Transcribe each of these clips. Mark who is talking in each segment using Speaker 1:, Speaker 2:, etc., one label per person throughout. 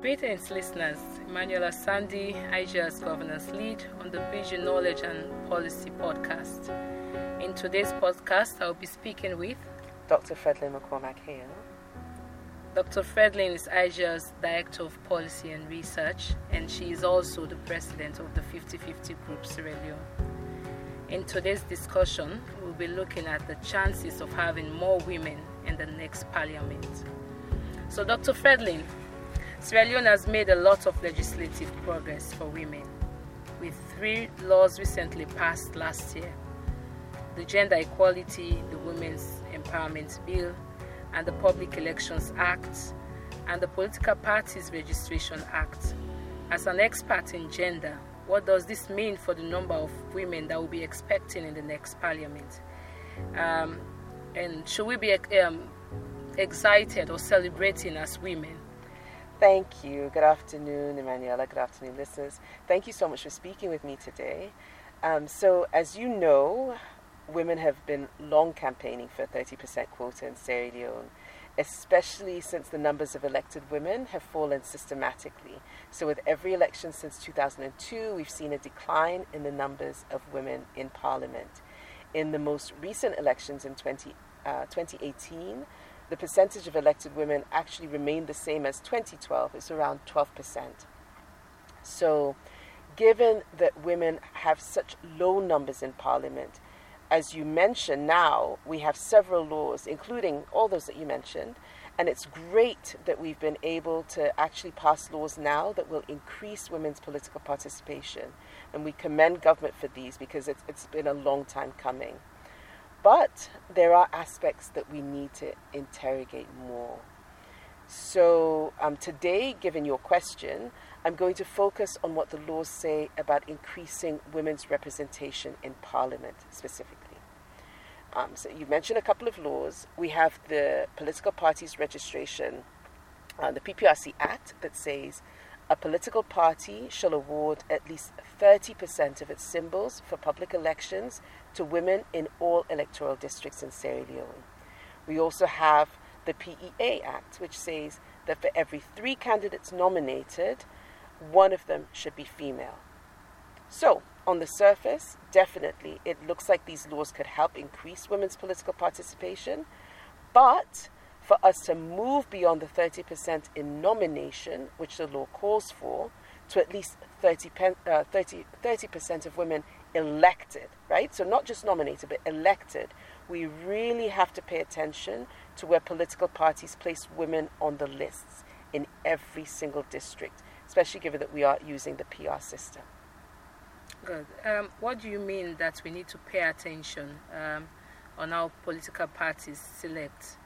Speaker 1: Greetings, listeners. Emmanuel Sandy, IGR Governance Lead on the Bridging Knowledge and Policy podcast. In today's podcast, I'll be speaking with
Speaker 2: Dr. Fredline M'Cormack-Hale.
Speaker 1: Dr. Fredline is IGR Director of Policy and Research, and she is also the President of the 50 50 Group Sierra Leone. In today's discussion, we'll be looking at the chances of having more women in the next parliament. So, Dr. Fredline, Sierra Leone has made a lot of legislative progress for women, with three laws recently passed last year the Gender Equality, the Women's Empowerment Bill, and the Public Elections Act, and the Political Parties Registration Act. As an expert in gender, what does this mean for the number of women that we'll be expecting in the next parliament? Um, and should we be um, excited or celebrating as women?
Speaker 2: Thank you. Good afternoon, Emanuela. Good afternoon, listeners. Thank you so much for speaking with me today. Um, so, as you know, women have been long campaigning for a 30% quota in Sierra Leone, especially since the numbers of elected women have fallen systematically. So, with every election since 2002, we've seen a decline in the numbers of women in parliament. In the most recent elections in 20, uh, 2018, the percentage of elected women actually remained the same as 2012. It's around 12%. So, given that women have such low numbers in parliament, as you mentioned now, we have several laws, including all those that you mentioned, and it's great that we've been able to actually pass laws now that will increase women's political participation. And we commend government for these because it's, it's been a long time coming. But there are aspects that we need to interrogate more. So, um, today, given your question, I'm going to focus on what the laws say about increasing women's representation in Parliament specifically. Um, so, you mentioned a couple of laws. We have the Political Parties Registration, uh, the PPRC Act, that says a political party shall award at least 30% of its symbols for public elections to women in all electoral districts in Sierra Leone. We also have the PEA Act, which says that for every three candidates nominated, one of them should be female. So, on the surface, definitely, it looks like these laws could help increase women's political participation, but for us to move beyond the 30% in nomination, which the law calls for, to at least 30, uh, 30, 30% of women elected, right? So not just nominated, but elected. We really have to pay attention to where political parties place women on the lists in every single district, especially given that we are using the PR system.
Speaker 1: Good. Um, what do you mean that we need to pay attention um, on how political parties select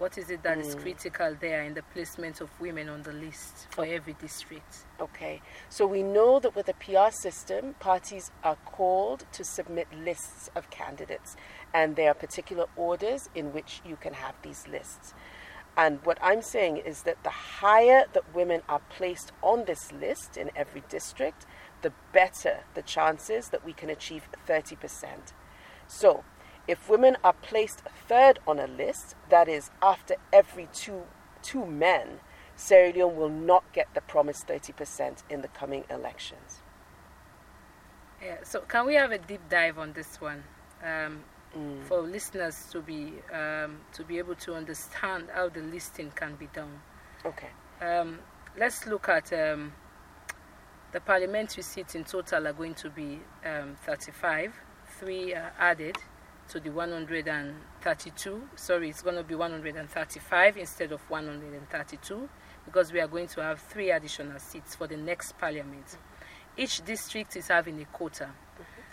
Speaker 1: what is it that mm. is critical there in the placement of women on the list for every district?
Speaker 2: Okay, so we know that with the PR system, parties are called to submit lists of candidates, and there are particular orders in which you can have these lists. And what I'm saying is that the higher that women are placed on this list in every district, the better the chances that we can achieve 30%. So, if women are placed third on a list, that is, after every two, two men, Sierra Leone will not get the promised 30% in the coming elections.
Speaker 1: Yeah, so can we have a deep dive on this one? Um, mm. For listeners to be um, to be able to understand how the listing can be done.
Speaker 2: Okay.
Speaker 1: Um, let's look at um, the parliamentary seats in total are going to be um, 35. Three are added to the 132. Sorry, it's going to be 135 instead of 132 because we are going to have three additional seats for the next parliament. Each district is having a quota.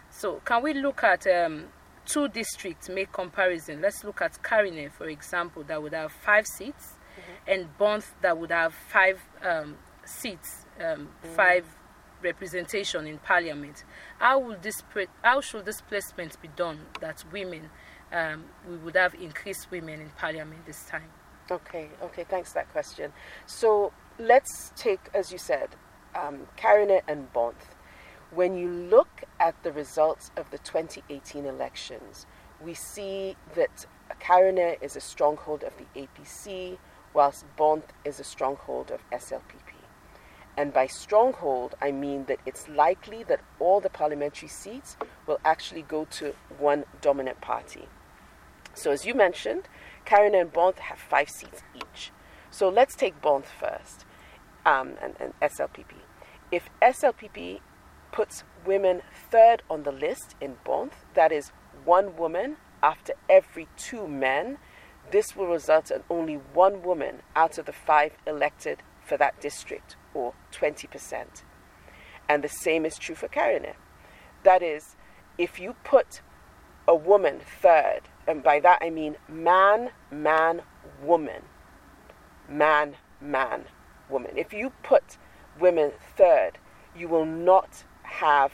Speaker 1: So, can we look at um, two districts, make comparison? Let's look at Karene, for example, that would have five seats, mm-hmm. and Bonthe that would have five um, seats, um, mm-hmm. five representation in parliament. How, will this how should this placement be done that women, um, we would have increased women in parliament this time?
Speaker 2: Okay, okay, thanks for that question. So let's take, as you said, um, and Bonthe. When you look at the results of the 2018 elections, we see that Karene is a stronghold of the APC, whilst Bonthe is a stronghold of SLPP. And by stronghold, I mean that it's likely that all the parliamentary seats will actually go to one dominant party. So, as you mentioned, Karene and Bonthe have five seats each. So, let's take Bonthe first um, and, and SLPP. If SLPP puts women third on the list in Bonthe, that is one woman after every two men, this will result in only one woman out of the five elected for that district, or 20%. And the same is true for Karene. That is, if you put a woman third, and by that I mean man, man, woman, man, man, woman. If you put women third, you will not have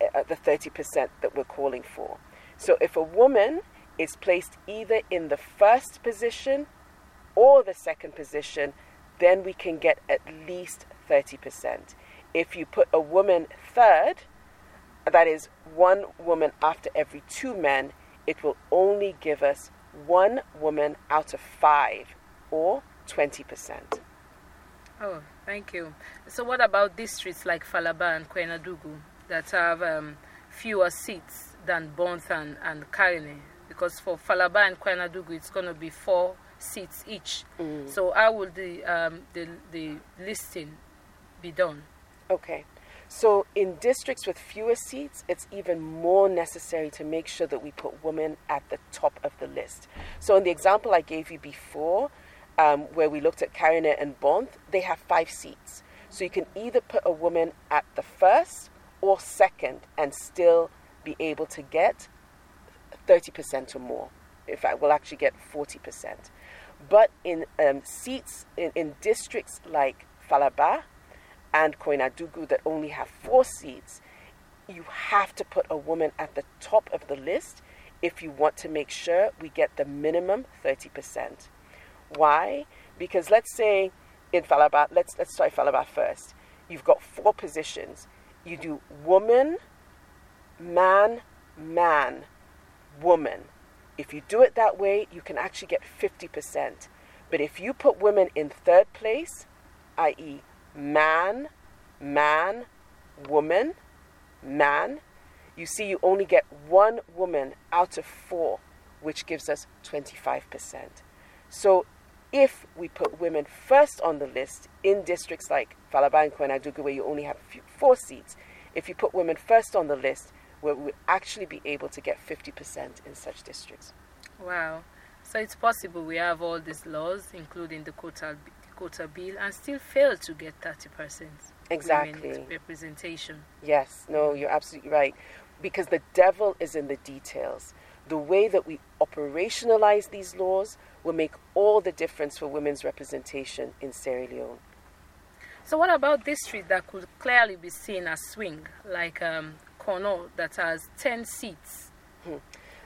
Speaker 2: uh, the 30% that we're calling for. So if a woman is placed either in the first position or the second position, then we can get at least 30%. If you put a woman third, that is one woman after every two men, it will only give us one woman out of five, or 20%.
Speaker 1: Oh, thank you. So, what about districts like Falaba and Koinadugu that have um, fewer seats than Bonthe and, and? Because for Falaba and Koinadugu, it's going to be four seats each. Mm. So, how will the, um, the, the listing be done?
Speaker 2: Okay. So, in districts with fewer seats, it's even more necessary to make sure that we put women at the top of the list. So, in the example I gave you before, um, where we looked at Karene and Bonthe, they have five seats. So you can either put a woman at the first or second and still be able to get 30% or more. In fact, we'll actually get 40%. But in um, seats, in, in districts like Falaba and Koinadugu that only have four seats, you have to put a woman at the top of the list if you want to make sure we get the minimum 30%. Why? Because let's say in Falaba, let's, let's try Falaba first. You've got four positions. You do woman, man, man, woman. If you do it that way, you can actually get 50%. But if you put women in third place, i.e., man, man, woman, man, you see you only get one woman out of four, which gives us 25%. So if we put women first on the list in districts like Falaba and Koinadugu, where you only have four seats, if you put women first on the list, we will actually be able to get 50% in such districts.
Speaker 1: Wow. So it's possible we have all these laws, including the quota, quota bill, and still fail to get 30%
Speaker 2: exactly
Speaker 1: representation.
Speaker 2: Yes, no, you're absolutely right. Because the devil is in the details. The way that we operationalize these laws will make all the difference for women's representation in Sierra Leone.
Speaker 1: So, what about district that could clearly be seen as swing, like um, Kono, that has 10 seats?
Speaker 2: Hmm.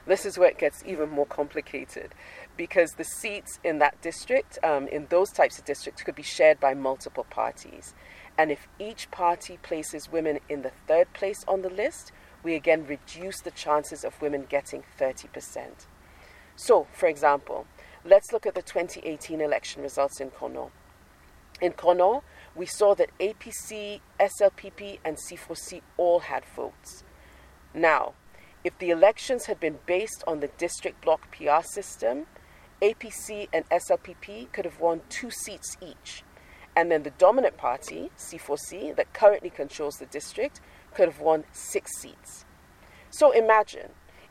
Speaker 2: This is where it gets even more complicated because the seats in that district, um, in those types of districts, could be shared by multiple parties. And if each party places women in the third place on the list, we again reduce the chances of women getting 30%. So, for example, Let's look at the 2018 election results in Kono. In Kono, we saw that APC, SLPP, and C4C all had votes. Now, if the elections had been based on the district block PR system, APC and SLPP could have won two seats each. And then the dominant party, C4C, that currently controls the district, could have won six seats. So imagine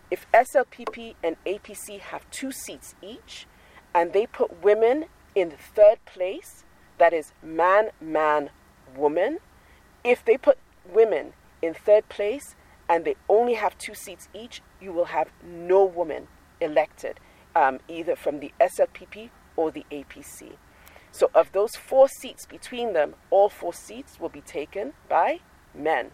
Speaker 2: if SLPP and APC have two seats each, and they put women in third place, that is man, man, woman. If they put women in third place and they only have two seats each, you will have no woman elected, um, either from the SLPP or the APC. So, of those four seats between them, all four seats will be taken by men.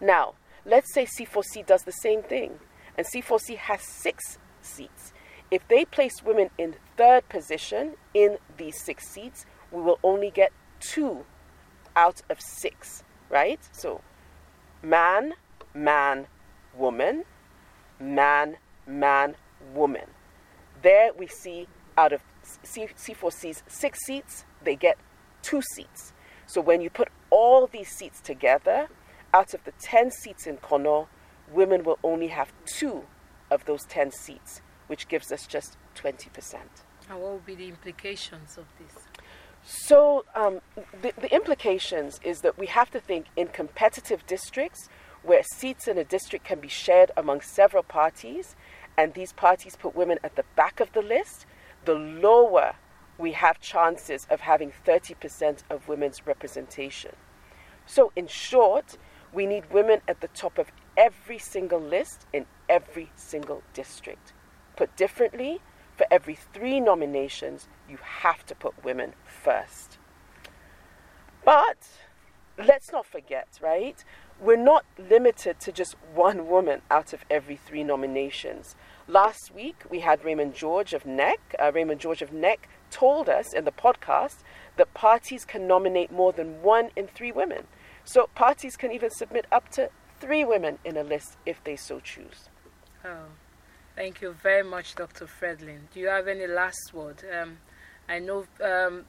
Speaker 2: Now, let's say C4C does the same thing, and C4C has six seats. If they place women in third position in these six seats, we will only get two out of six, right? So, man, man, woman, man, man, woman. There we see out of C- C4C's six seats, they get two seats. So when you put all these seats together, out of the 10 seats in Kono, women will only have two of those 10 seats, which gives us just 20%.
Speaker 1: And what would be the implications of this?
Speaker 2: So, um, the, the implications is that we have to think in competitive districts where seats in a district can be shared among several parties, and these parties put women at the back of the list, the lower we have chances of having 30% of women's representation. So, in short, we need women at the top of every single list in every single district. Put differently, for every three nominations, you have to put women first. But let's not forget, right? We're not limited to just one woman out of every three nominations. Last week, we had Raymond George of NEC. Uh, Raymond George of NEC told us in the podcast that parties can nominate more than one in three women. So parties can even submit up to three women in a list if they so choose.
Speaker 1: Oh, thank you very much, Dr. Fredline. Do you have any last word? Um, I know um,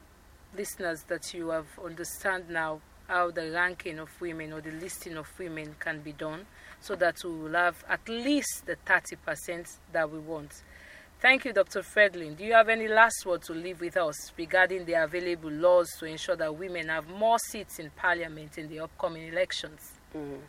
Speaker 1: listeners that you have understand now how the ranking of women or the listing of women can be done so that we will have at least the 30% that we want. Thank you, Dr. Fredline. Do you have any last word to leave with us regarding the available laws to ensure that women have more seats in Parliament in the upcoming elections?
Speaker 2: Mm.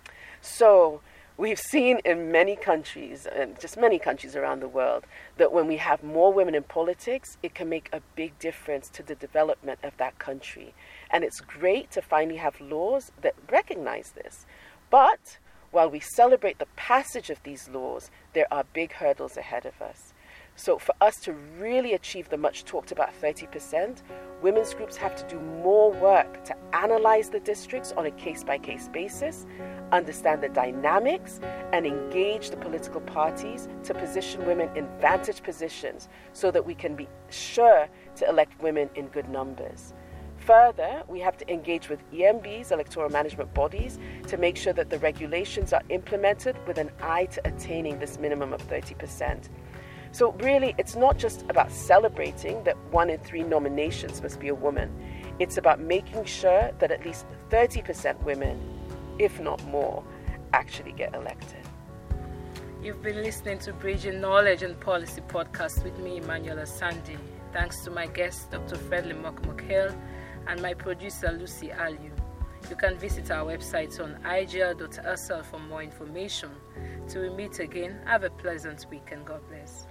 Speaker 2: So, we've seen in many countries, and just many countries around the world, that when we have more women in politics, it can make a big difference to the development of that country. And it's great to finally have laws that recognize this. But while we celebrate the passage of these laws, there are big hurdles ahead of us. So, for us to really achieve the much talked about 30%, women's groups have to do more work to analyze the districts on a case by case basis, understand the dynamics, and engage the political parties to position women in vantage positions so that we can be sure to elect women in good numbers. Further, we have to engage with EMBs, electoral management bodies, to make sure that the regulations are implemented with an eye to attaining this minimum of 30%. So, really, it's not just about celebrating that one in three nominations must be a woman. It's about making sure that at least 30% women, if not more, actually get elected.
Speaker 1: You've been listening to Bridging Knowledge and Policy podcast with me, Emmanuel Sandy. Thanks to my guest, Dr. Fredline M'Cormack-Hale, and my producer, Lucy Aliu. You can visit our website on igl.sl for more information. Till we meet again, have a pleasant week and God bless.